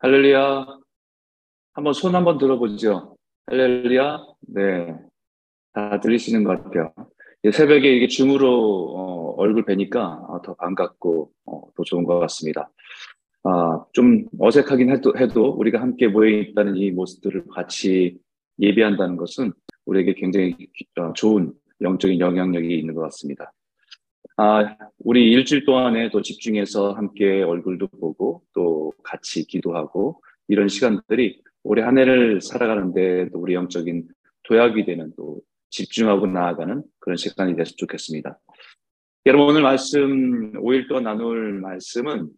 할렐루야. 한번 손 한번 들어보죠. 할렐루야. 네. 다 들리시는 것 같아요. 새벽에 이게 줌으로 어, 얼굴 뵈니까 어, 더 반갑고 어, 더 좋은 것 같습니다. 아, 좀 어색하긴 해도, 해도 우리가 함께 모여 있다는 이 모습들을 같이 예배한다는 것은 우리에게 굉장히 어, 좋은 영적인 영향력이 있는 것 같습니다. 아, 우리 일주일 동안에 또 집중해서 함께 얼굴도 보고 또 같이 기도하고 이런 시간들이 올해 한 해를 살아가는데 또 우리 영적인 도약이 되는 또 집중하고 나아가는 그런 시간이 됐으면 좋겠습니다. 여러분 오늘 말씀 5일 동안 나눌 말씀은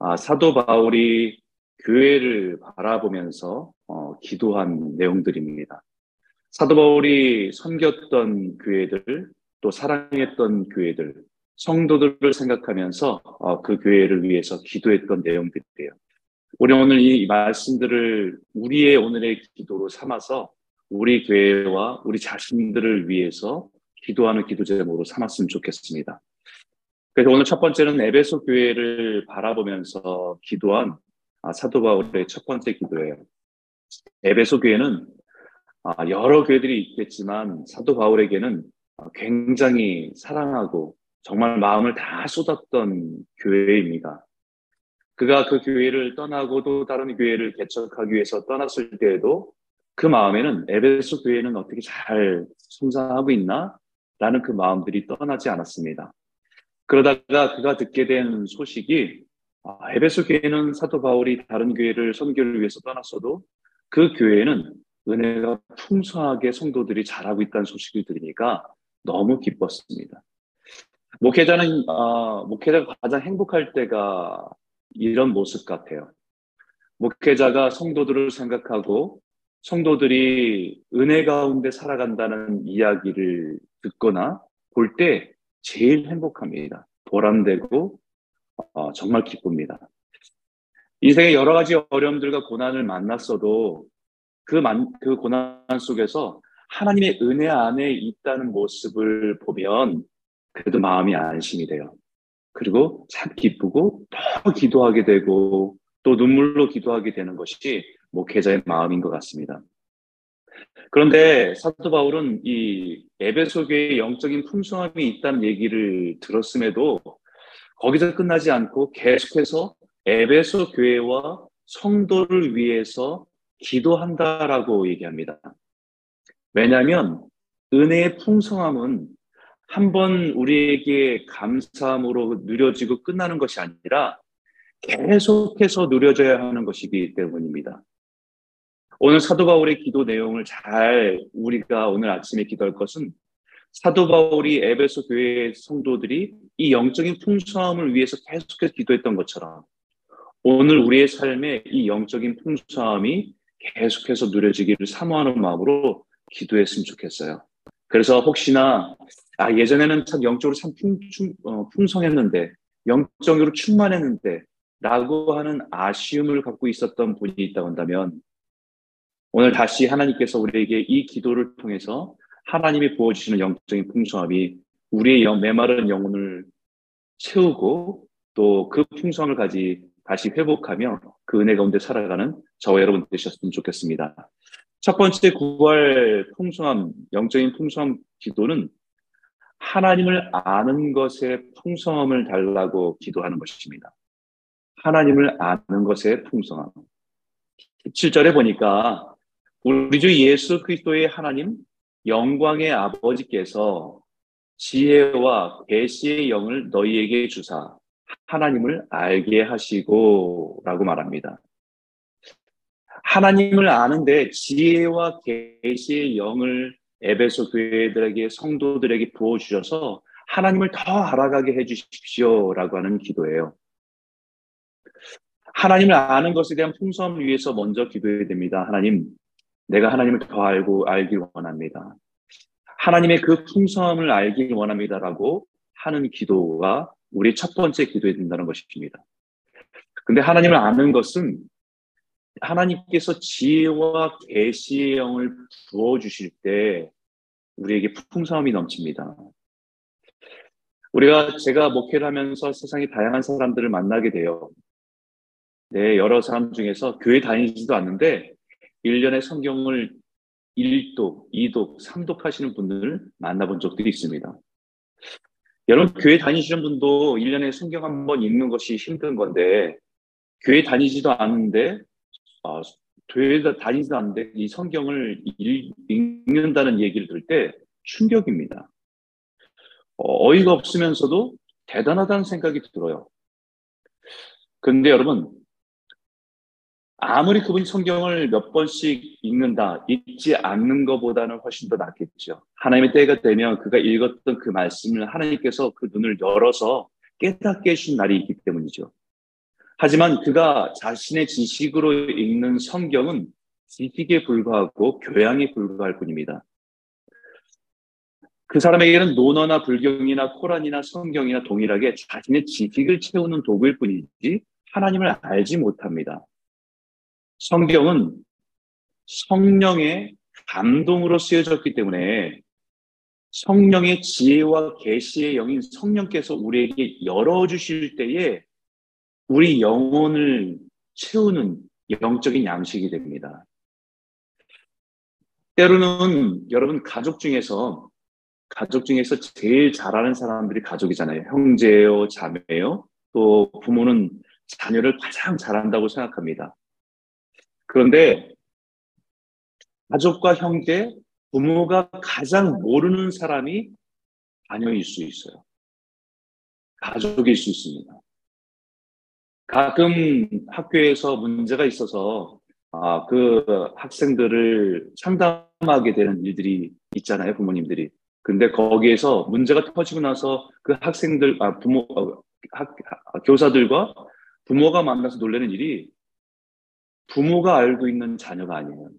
아, 사도 바울이 교회를 바라보면서 어, 기도한 내용들입니다. 사도 바울이 섬겼던 교회들 또 사랑했던 교회들, 성도들을 생각하면서 어, 그 교회를 위해서 기도했던 내용들이에요. 우리 오늘 이 말씀들을 우리의 오늘의 기도로 삼아서 우리 교회와 우리 자신들을 위해서 기도하는 기도 제목으로 삼았으면 좋겠습니다. 그래서 오늘 첫 번째는 에베소 교회를 바라보면서 기도한 아, 사도 바울의 첫 번째 기도예요. 에베소 교회는 아, 여러 교회들이 있겠지만 사도 바울에게는 굉장히 사랑하고 정말 마음을 다 쏟았던 교회입니다. 그가 그 교회를 떠나고 또 다른 교회를 개척하기 위해서 떠났을 때에도 그 마음에는 에베소 교회는 어떻게 잘 성장하고 있나? 라는 그 마음들이 떠나지 않았습니다. 그러다가 그가 듣게 된 소식이 아, 에베소 교회는 사도 바울이 다른 교회를 선교를 위해서 떠났어도 그 교회는 은혜가 풍성하게 성도들이 잘하고 있다는 소식을 들으니까 너무 기뻤습니다. 목회자는 어, 목회자가 가장 행복할 때가 이런 모습 같아요. 목회자가 성도들을 생각하고 성도들이 은혜 가운데 살아간다는 이야기를 듣거나 볼 때 제일 행복합니다. 보람되고 어, 정말 기쁩니다. 인생의 여러 가지 어려움들과 고난을 만났어도 그, 만, 그 고난 속에서 하나님의 은혜 안에 있다는 모습을 보면 그래도 마음이 안심이 돼요. 그리고 참 기쁘고 더 기도하게 되고 또 눈물로 기도하게 되는 것이 목회자의 마음인 것 같습니다. 그런데 사도 바울은 이 에베소 교회의 영적인 풍성함이 있다는 얘기를 들었음에도 거기서 끝나지 않고 계속해서 에베소 교회와 성도를 위해서 기도한다라고 얘기합니다. 왜냐하면 은혜의 풍성함은 한 번 우리에게 감사함으로 누려지고 끝나는 것이 아니라 계속해서 누려져야 하는 것이기 때문입니다. 오늘 사도 바울의 기도 내용을 잘 우리가 오늘 아침에 기도할 것은 사도 바울이 에베소 교회의 성도들이 이 영적인 풍성함을 위해서 계속해서 기도했던 것처럼 오늘 우리의 삶에 이 영적인 풍성함이 계속해서 누려지기를 사모하는 마음으로 기도했으면 좋겠어요. 그래서 혹시나 아 예전에는 참 영적으로 참 풍, 충, 어, 풍성했는데 영적으로 충만했는데 라고 하는 아쉬움을 갖고 있었던 분이 있다고 한다면 오늘 다시 하나님께서 우리에게 이 기도를 통해서 하나님이 부어주시는 영적인 풍성함이 우리의 영, 메마른 영혼을 채우고 또 그 풍성함을 가지 다시 회복하며 그 은혜 가운데 살아가는 저와 여러분 되셨으면 좋겠습니다. 첫 번째 구할 풍성함, 영적인 풍성함 기도는 하나님을 아는 것의 풍성함을 달라고 기도하는 것입니다. 하나님을 아는 것의 풍성함. 7절에 보니까 우리 주 예수 그리스도의 하나님 영광의 아버지께서 지혜와 계시의 영을 너희에게 주사 하나님을 알게 하시고 라고 말합니다. 하나님을 아는데 지혜와 계시의 영을 에베소 교회들에게 성도들에게 부어 주셔서 하나님을 더 알아가게 해 주십시오라고 하는 기도예요. 하나님을 아는 것에 대한 풍성함을 위해서 먼저 기도해야 됩니다. 하나님, 내가 하나님을 더 알고 알길 원합니다. 하나님의 그 풍성함을 알길 원합니다라고 하는 기도가 우리 첫 번째 기도에 된다는 것입니다. 근데 하나님을 아는 것은 하나님께서 지혜와 계시의 영을 부어 주실 때 우리에게 풍성함이 넘칩니다. 우리가 제가 목회를 하면서 세상의 다양한 사람들을 만나게 돼요. 네, 여러 사람 중에서 교회 다니지도 않는데 1년에 성경을 1독, 2독, 3독 하시는 분들을 만나본 적도 있습니다. 여러분, 교회 다니시는 분도 1년에 성경 한 번 읽는 것이 힘든 건데, 교회 다니지도 않는데, 어, 교회 다니지도 않는데, 이 성경을 읽, 읽는다는 얘기를 들을 때 충격입니다. 어, 어이가 없으면서도 대단하다는 생각이 들어요. 근데 여러분, 아무리 그분이 성경을 몇 번씩 읽는다, 읽지 않는 것보다는 훨씬 더 낫겠죠. 하나님의 때가 되면 그가 읽었던 그 말씀을 하나님께서 그 눈을 열어서 깨닫게 해준 날이 있기 때문이죠. 하지만 그가 자신의 지식으로 읽는 성경은 지식에 불과하고 교양에 불과할 뿐입니다. 그 사람에게는 논어나 불경이나 코란이나 성경이나 동일하게 자신의 지식을 채우는 도구일 뿐이지 하나님을 알지 못합니다. 성경은 성령의 감동으로 쓰여졌기 때문에 성령의 지혜와 계시의 영인 성령께서 우리에게 열어 주실 때에 우리 영혼을 채우는 영적인 양식이 됩니다. 때로는 여러분 가족 중에서 가족 중에서 제일 잘하는 사람들이 가족이잖아요. 형제요, 자매요. 또 부모는 자녀를 가장 잘한다고 생각합니다. 그런데 가족과 형제, 부모가 가장 모르는 사람이 자녀일 수 있어요. 가족일 수 있습니다. 가끔 학교에서 문제가 있어서 아, 그 학생들을 상담하게 되는 일들이 있잖아요, 부모님들이. 근데 거기에서 문제가 터지고 나서 그 학생들, 아, 부모, 어, 학, 교사들과 부모가 만나서 놀라는 일이 부모가 알고 있는 자녀가 아니에요.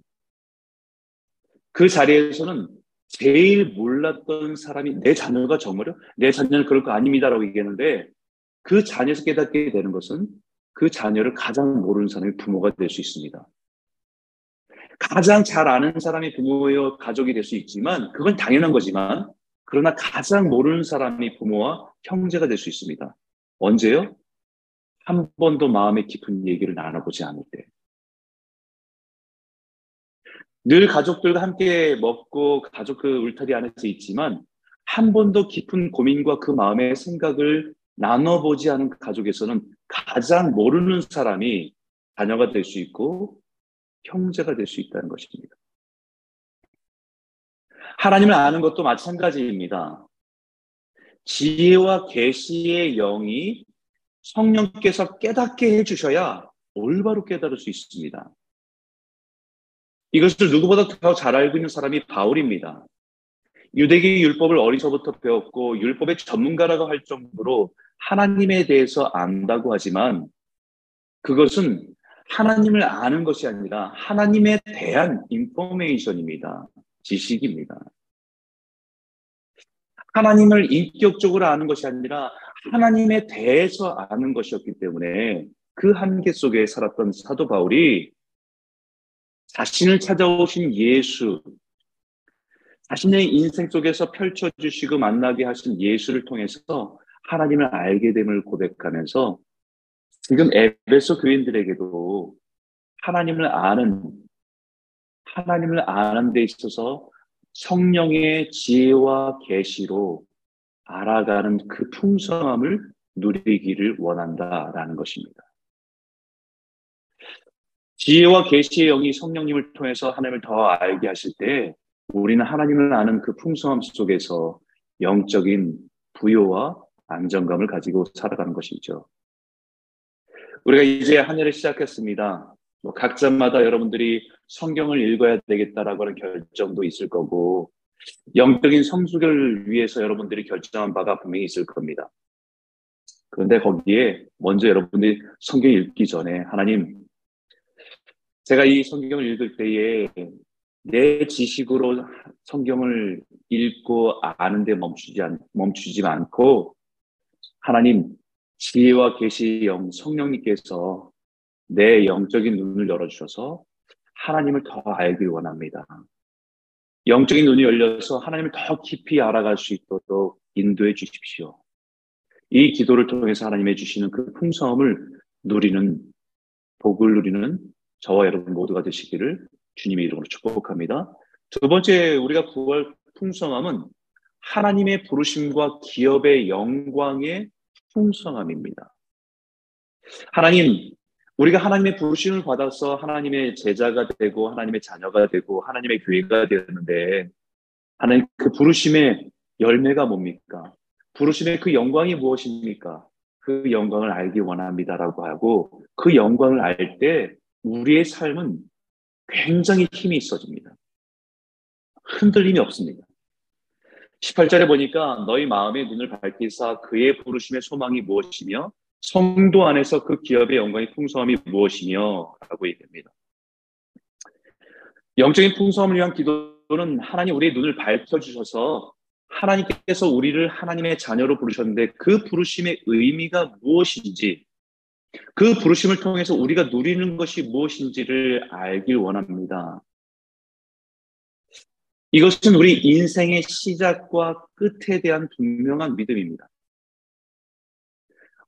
그 자리에서는 제일 몰랐던 사람이 내 자녀가 정말요? 내 자녀는 그럴 거 아닙니다라고 얘기했는데 그 자녀에서 깨닫게 되는 것은 그 자녀를 가장 모르는 사람이 부모가 될 수 있습니다. 가장 잘 아는 사람이 부모여 가족이 될 수 있지만 그건 당연한 거지만 그러나 가장 모르는 사람이 부모와 형제가 될 수 있습니다. 언제요? 한 번도 마음의 깊은 얘기를 나눠보지 않을 때. 늘 가족들과 함께 먹고 가족 그 울타리 안에서 있지만 한 번도 깊은 고민과 그 마음의 생각을 나눠보지 않은 가족에서는 가장 모르는 사람이 자녀가 될 수 있고 형제가 될 수 있다는 것입니다. 하나님을 아는 것도 마찬가지입니다. 지혜와 계시의 영이 성령께서 깨닫게 해주셔야 올바로 깨달을 수 있습니다. 이것을 누구보다 더 잘 알고 있는 사람이 바울입니다. 유대기 율법을 어리서부터 배웠고 율법의 전문가라고 할 정도로 하나님에 대해서 안다고 하지만 그것은 하나님을 아는 것이 아니라 하나님에 대한 인포메이션입니다. 지식입니다. 하나님을 인격적으로 아는 것이 아니라 하나님에 대해서 아는 것이었기 때문에 그 한계 속에 살았던 사도 바울이 자신을 찾아오신 예수, 자신의 인생 속에서 펼쳐주시고 만나게 하신 예수를 통해서 하나님을 알게 됨을 고백하면서 지금 에베소 교인들에게도 하나님을 아는 하나님을 아는 데 있어서 성령의 지혜와 계시로 알아가는 그 풍성함을 누리기를 원한다라는 것입니다. 지혜와 계시의 영이 성령님을 통해서 하나님을 더 알게 하실 때 우리는 하나님을 아는 그 풍성함 속에서 영적인 부여와 안정감을 가지고 살아가는 것이죠. 우리가 이제 한 해를 시작했습니다. 뭐 각자마다 여러분들이 성경을 읽어야 되겠다라고 하는 결정도 있을 거고, 영적인 성숙을 위해서 여러분들이 결정한 바가 분명히 있을 겁니다. 그런데 거기에 먼저 여러분들이 성경 읽기 전에 하나님, 제가 이 성경을 읽을 때에 내 지식으로 성경을 읽고 아는데 멈추지 않, 멈추지 않고 하나님 지혜와 계시의 영 성령님께서 내 영적인 눈을 열어주셔서 하나님을 더 알길 원합니다. 영적인 눈이 열려서 하나님을 더 깊이 알아갈 수 있도록 인도해 주십시오. 이 기도를 통해서 하나님의 주시는 그 풍성함을 누리는 복을 누리는 저와 여러분 모두가 되시기를 주님의 이름으로 축복합니다. 두 번째 우리가 구할 풍성함은 하나님의 부르심과 기업의 영광의 풍성함입니다. 하나님, 우리가 하나님의 부르심을 받아서 하나님의 제자가 되고 하나님의 자녀가 되고 하나님의 교회가 되었는데 하나님 그 부르심의 열매가 뭡니까? 부르심의 그 영광이 무엇입니까? 그 영광을 알기 원합니다라고 하고 그 영광을 알 때 우리의 삶은 굉장히 힘이 있어집니다. 흔들림이 없습니다. 18절에 보니까 너희 마음의 눈을 밝히사 그의 부르심의 소망이 무엇이며 성도 안에서 그 기업의 영광의 풍성함이 무엇이며 라고 얘기합니다. 영적인 풍성함을 위한 기도는 하나님 우리의 눈을 밝혀주셔서 하나님께서 우리를 하나님의 자녀로 부르셨는데 그 부르심의 의미가 무엇인지 그 부르심을 통해서 우리가 누리는 것이 무엇인지를 알길 원합니다. 이것은 우리 인생의 시작과 끝에 대한 분명한 믿음입니다.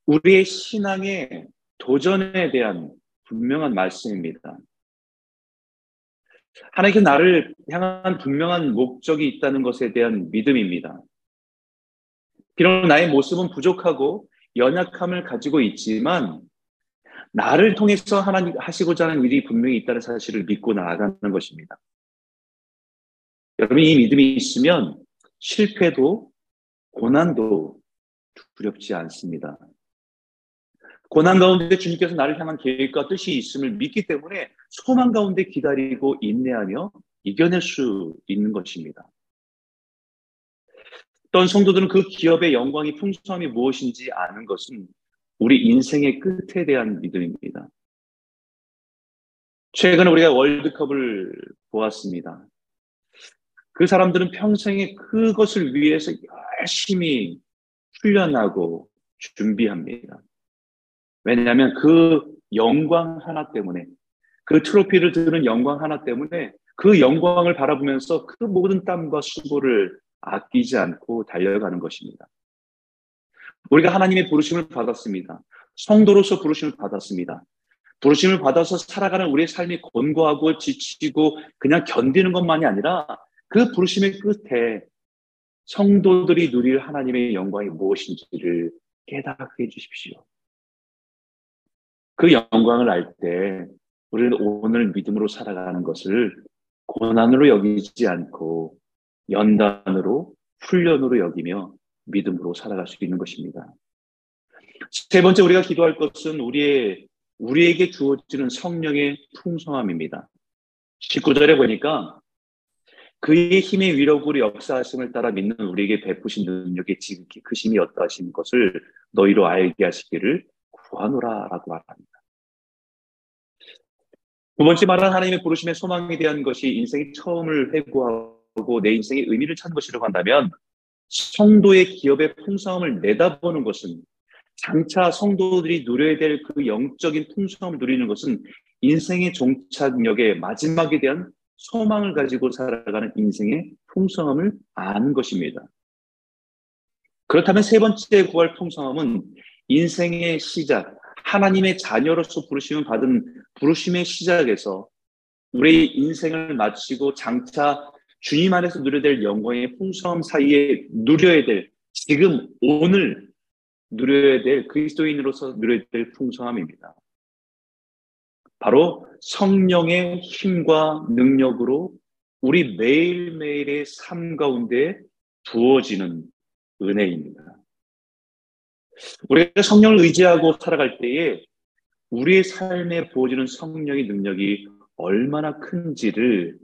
우리의 신앙의 도전에 대한 분명한 말씀입니다. 하나님께 나를 향한 분명한 목적이 있다는 것에 대한 믿음입니다. 비록 나의 모습은 부족하고 연약함을 가지고 있지만 나를 통해서 하나님 하시고자 하는 일이 분명히 있다는 사실을 믿고 나아가는 것입니다. 여러분 이 믿음이 있으면 실패도 고난도 두렵지 않습니다. 고난 가운데 주님께서 나를 향한 계획과 뜻이 있음을 믿기 때문에 소망 가운데 기다리고 인내하며 이겨낼 수 있는 것입니다. 어떤 성도들은 그 기업의 영광이 풍성함이 무엇인지 아는 것은 우리 인생의 끝에 대한 믿음입니다. 최근에 우리가 월드컵을 보았습니다. 그 사람들은 평생에 그것을 위해서 열심히 훈련하고 준비합니다. 왜냐하면 그 영광 하나 때문에 그 트로피를 드는 영광 하나 때문에 그 영광을 바라보면서 그 모든 땀과 수고를 아끼지 않고 달려가는 것입니다. 우리가 하나님의 부르심을 받았습니다. 성도로서 부르심을 받았습니다. 부르심을 받아서 살아가는 우리의 삶이 곤고하고 지치고 그냥 견디는 것만이 아니라 그 부르심의 끝에 성도들이 누릴 하나님의 영광이 무엇인지를 깨닫게 해주십시오. 그 영광을 알 때 우리는 오늘 믿음으로 살아가는 것을 고난으로 여기지 않고 연단으로 훈련으로 여기며 믿음으로 살아갈 수 있는 것입니다. 세 번째 우리가 기도할 것은 우리의 우리에게 주어지는 성령의 풍성함입니다. 19절에 보니까 그의 힘의 위력으로 역사하심을 따라 믿는 우리에게 베푸신 능력의 지극히 크심이 어떠하신 것을 너희로 알게 하시기를 구하노라라고 말합니다. 두 번째 말은 하나님의 부르심의 소망에 대한 것이 인생의 처음을 회고하고 내 인생의 의미를 찾는 것이라고 한다면 성도의 기업의 풍성함을 내다보는 것은 장차 성도들이 누려야 될 그 영적인 풍성함을 누리는 것은 인생의 종착역의 마지막에 대한 소망을 가지고 살아가는 인생의 풍성함을 아는 것입니다. 그렇다면 세 번째 구할 풍성함은 인생의 시작, 하나님의 자녀로서 부르심을 받은 부르심의 시작에서 우리의 인생을 마치고 장차 주님 안에서 누려야 될 영광의 풍성함 사이에 누려야 될 지금 오늘 누려야 될 그리스도인으로서 누려야 될 풍성함입니다. 바로 성령의 힘과 능력으로 우리 매일매일의 삶 가운데 부어지는 은혜입니다. 우리가 성령을 의지하고 살아갈 때에 우리의 삶에 부어지는 성령의 능력이 얼마나 큰지를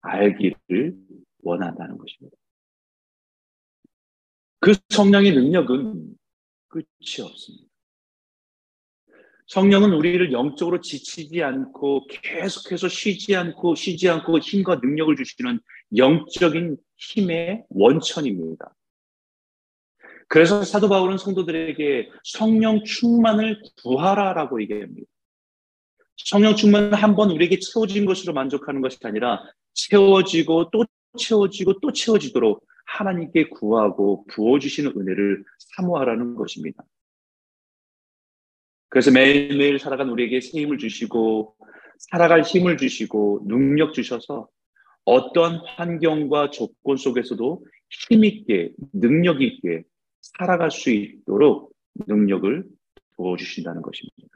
알기를 원한다는 것입니다. 그 성령의 능력은 끝이 없습니다. 성령은 우리를 영적으로 지치지 않고 계속해서 쉬지 않고 쉬지 않고 힘과 능력을 주시는 영적인 힘의 원천입니다. 그래서 사도 바울은 성도들에게 성령 충만을 구하라라고 얘기합니다. 성령 충만은 한 번 우리에게 채워진 것으로 만족하는 것이 아니라 채워지고 또 채워지고 또 채워지도록 하나님께 구하고 부어주시는 은혜를 사모하라는 것입니다. 그래서 매일매일 살아간 우리에게 새 힘을 주시고 살아갈 힘을 주시고 능력 주셔서 어떤 환경과 조건 속에서도 힘있게 능력 있게 살아갈 수 있도록 능력을 부어주신다는 것입니다.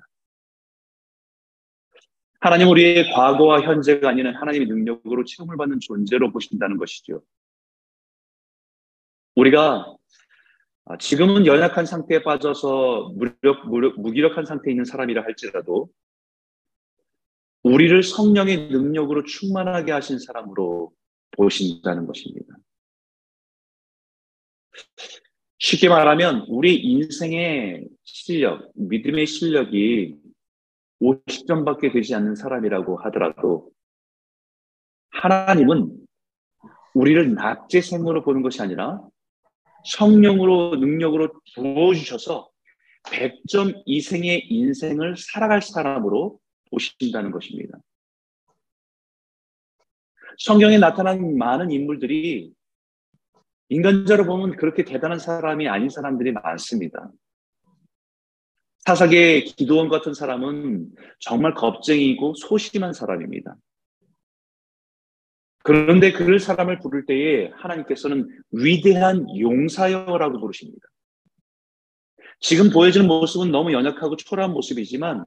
하나님 우리의 과거와 현재가 아니는 하나님의 능력으로 체험을 받는 존재로 보신다는 것이죠. 우리가 지금은 연약한 상태에 빠져서 무력, 무력, 무기력한 상태에 있는 사람이라 할지라도 우리를 성령의 능력으로 충만하게 하신 사람으로 보신다는 것입니다. 쉽게 말하면 우리 인생의 실력, 믿음의 실력이 50점밖에 되지 않는 사람이라고 하더라도 하나님은 우리를 낙제생으로 보는 것이 아니라 성령으로 능력으로 부어주셔서 100점 이생의 인생을 살아갈 사람으로 보신다는 것입니다. 성경에 나타난 많은 인물들이 인간적으로 보면 그렇게 대단한 사람이 아닌 사람들이 많습니다. 사사계 기도원 같은 사람은 정말 겁쟁이고 소심한 사람입니다. 그런데 그 사람을 부를 때에 하나님께서는 위대한 용사여라고 부르십니다. 지금 보여지는 모습은 너무 연약하고 초라한 모습이지만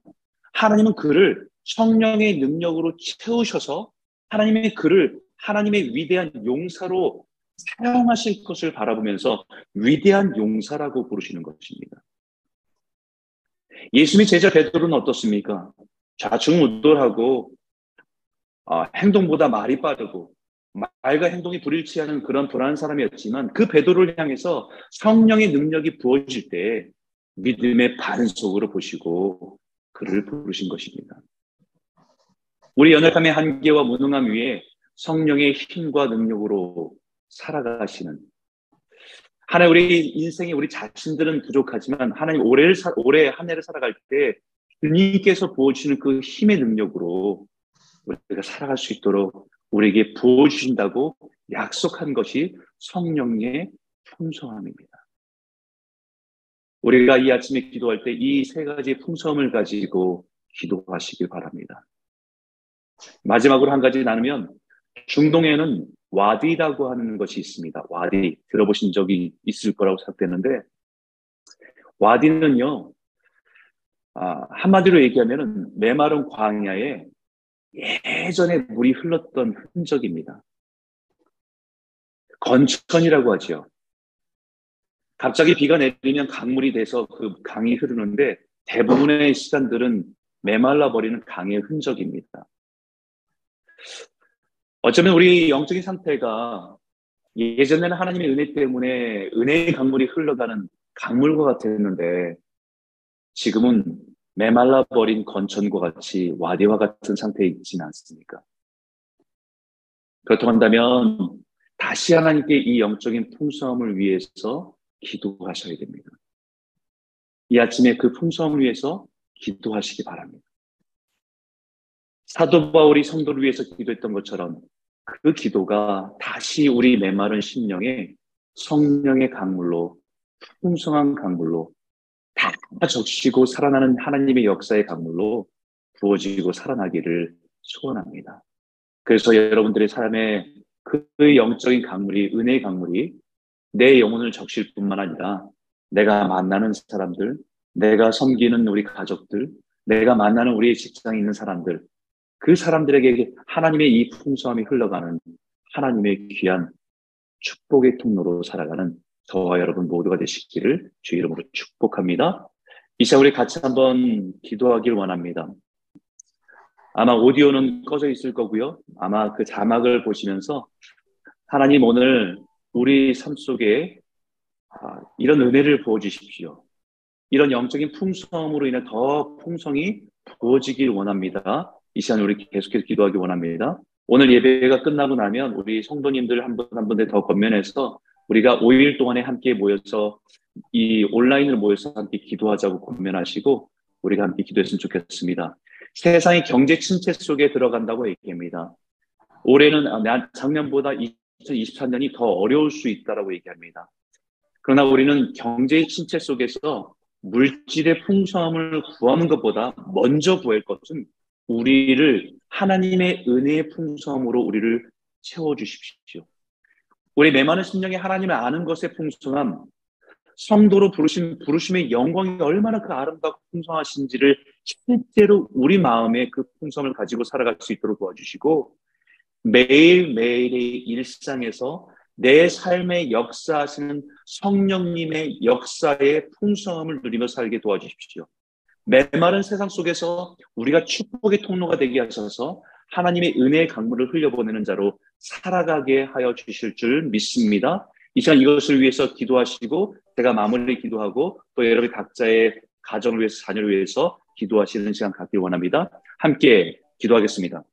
하나님은 그를 성령의 능력으로 채우셔서 하나님의 그를 하나님의 위대한 용사로 사용하실 것을 바라보면서 위대한 용사라고 부르시는 것입니다. 예수님의 제자 베드로는 어떻습니까? 좌충우돌하고 어, 행동보다 말이 빠르고 말과 행동이 불일치하는 그런 불안한 사람이었지만 그 베드로를 향해서 성령의 능력이 부어질 때 믿음의 반속으로 보시고 그를 부르신 것입니다. 우리 연약함의 한계와 무능함 위에 성령의 힘과 능력으로 살아가시는 하나님 우리 인생에 우리 자신들은 부족하지만 하나님 올해를 사, 올해 한 해를 살아갈 때 주님께서 부어주시는 그 힘의 능력으로 우리가 살아갈 수 있도록 우리에게 부어주신다고 약속한 것이 성령의 풍성함입니다. 우리가 이 아침에 기도할 때 이 세 가지 풍성함을 가지고 기도하시길 바랍니다. 마지막으로 한 가지 나누면 중동에는 와디라고 하는 것이 있습니다. 와디 들어보신 적이 있을 거라고 생각되는데 와디는요 아, 한마디로 얘기하면 메마른 광야에 예전에 물이 흘렀던 흔적입니다. 건천이라고 하죠. 갑자기 비가 내리면 강물이 돼서 그 강이 흐르는데 대부분의 시간들은 메말라 버리는 강의 흔적입니다. 어쩌면 우리 영적인 상태가 예전에는 하나님의 은혜 때문에 은혜의 강물이 흘러가는 강물과 같았는데 지금은 메말라 버린 건천과 같이 와디와 같은 상태에 있지는 않습니까? 그렇다고 한다면 다시 하나님께 이 영적인 풍성함을 위해서 기도하셔야 됩니다. 이 아침에 그 풍성함을 위해서 기도하시기 바랍니다. 사도 바울이 성도를 위해서 기도했던 것처럼 그 기도가 다시 우리 메마른 심령에 성령의 강물로 풍성한 강물로 다 적시고 살아나는 하나님의 역사의 강물로 부어지고 살아나기를 소원합니다. 그래서 여러분들의 삶에 그 영적인 강물이 은혜의 강물이 내 영혼을 적실 뿐만 아니라 내가 만나는 사람들, 내가 섬기는 우리 가족들, 내가 만나는 우리의 직장에 있는 사람들, 그 사람들에게 하나님의 이 풍성함이 흘러가는 하나님의 귀한 축복의 통로로 살아가는 저와 여러분 모두가 되시기를 주 이름으로 축복합니다. 이제 우리 같이 한번 기도하길 원합니다. 아마 오디오는 꺼져 있을 거고요. 아마 그 자막을 보시면서 하나님 오늘 우리 삶 속에 아, 이런 은혜를 부어 주십시오. 이런 영적인 풍성으로 인해 더 풍성이 부어지길 원합니다. 이 시간 우리 계속해서 기도하기 원합니다. 오늘 예배가 끝나고 나면 우리 성도님들 한 분 한 분들 더 건면해서 우리가 5일 동안에 함께 모여서 이 온라인을 모여서 함께 기도하자고 권면하시고 우리가 함께 기도했으면 좋겠습니다. 세상이 경제 침체 속에 들어간다고 얘기합니다. 올해는 아, 작년보다 2023년이 더 어려울 수 있다라고 얘기합니다. 그러나 우리는 경제 침체 속에서 물질의 풍성함을 구하는 것보다 먼저 구할 것은 우리를 하나님의 은혜의 풍성함으로 우리를 채워 주십시오. 우리 메마른 심령에 하나님을 아는 것의 풍성함, 성도로 부르신 부르심의 영광이 얼마나 그 아름답고 풍성하신지를 실제로 우리 마음에 그 풍성을 가지고 살아갈 수 있도록 도와주시고 매일매일의 일상에서 내 삶의 역사하시는 성령님의 역사의 풍성함을 누리며 살게 도와주십시오. 메마른 세상 속에서 우리가 축복의 통로가 되게 하셔서 하나님의 은혜의 강물을 흘려보내는 자로 살아가게 하여 주실 줄 믿습니다. 이 시간 이것을 위해서 기도하시고 제가 마무리 기도하고 또 여러분 각자의 가정을 위해서 자녀를 위해서 기도하시는 시간 갖길 원합니다. 함께 기도하겠습니다.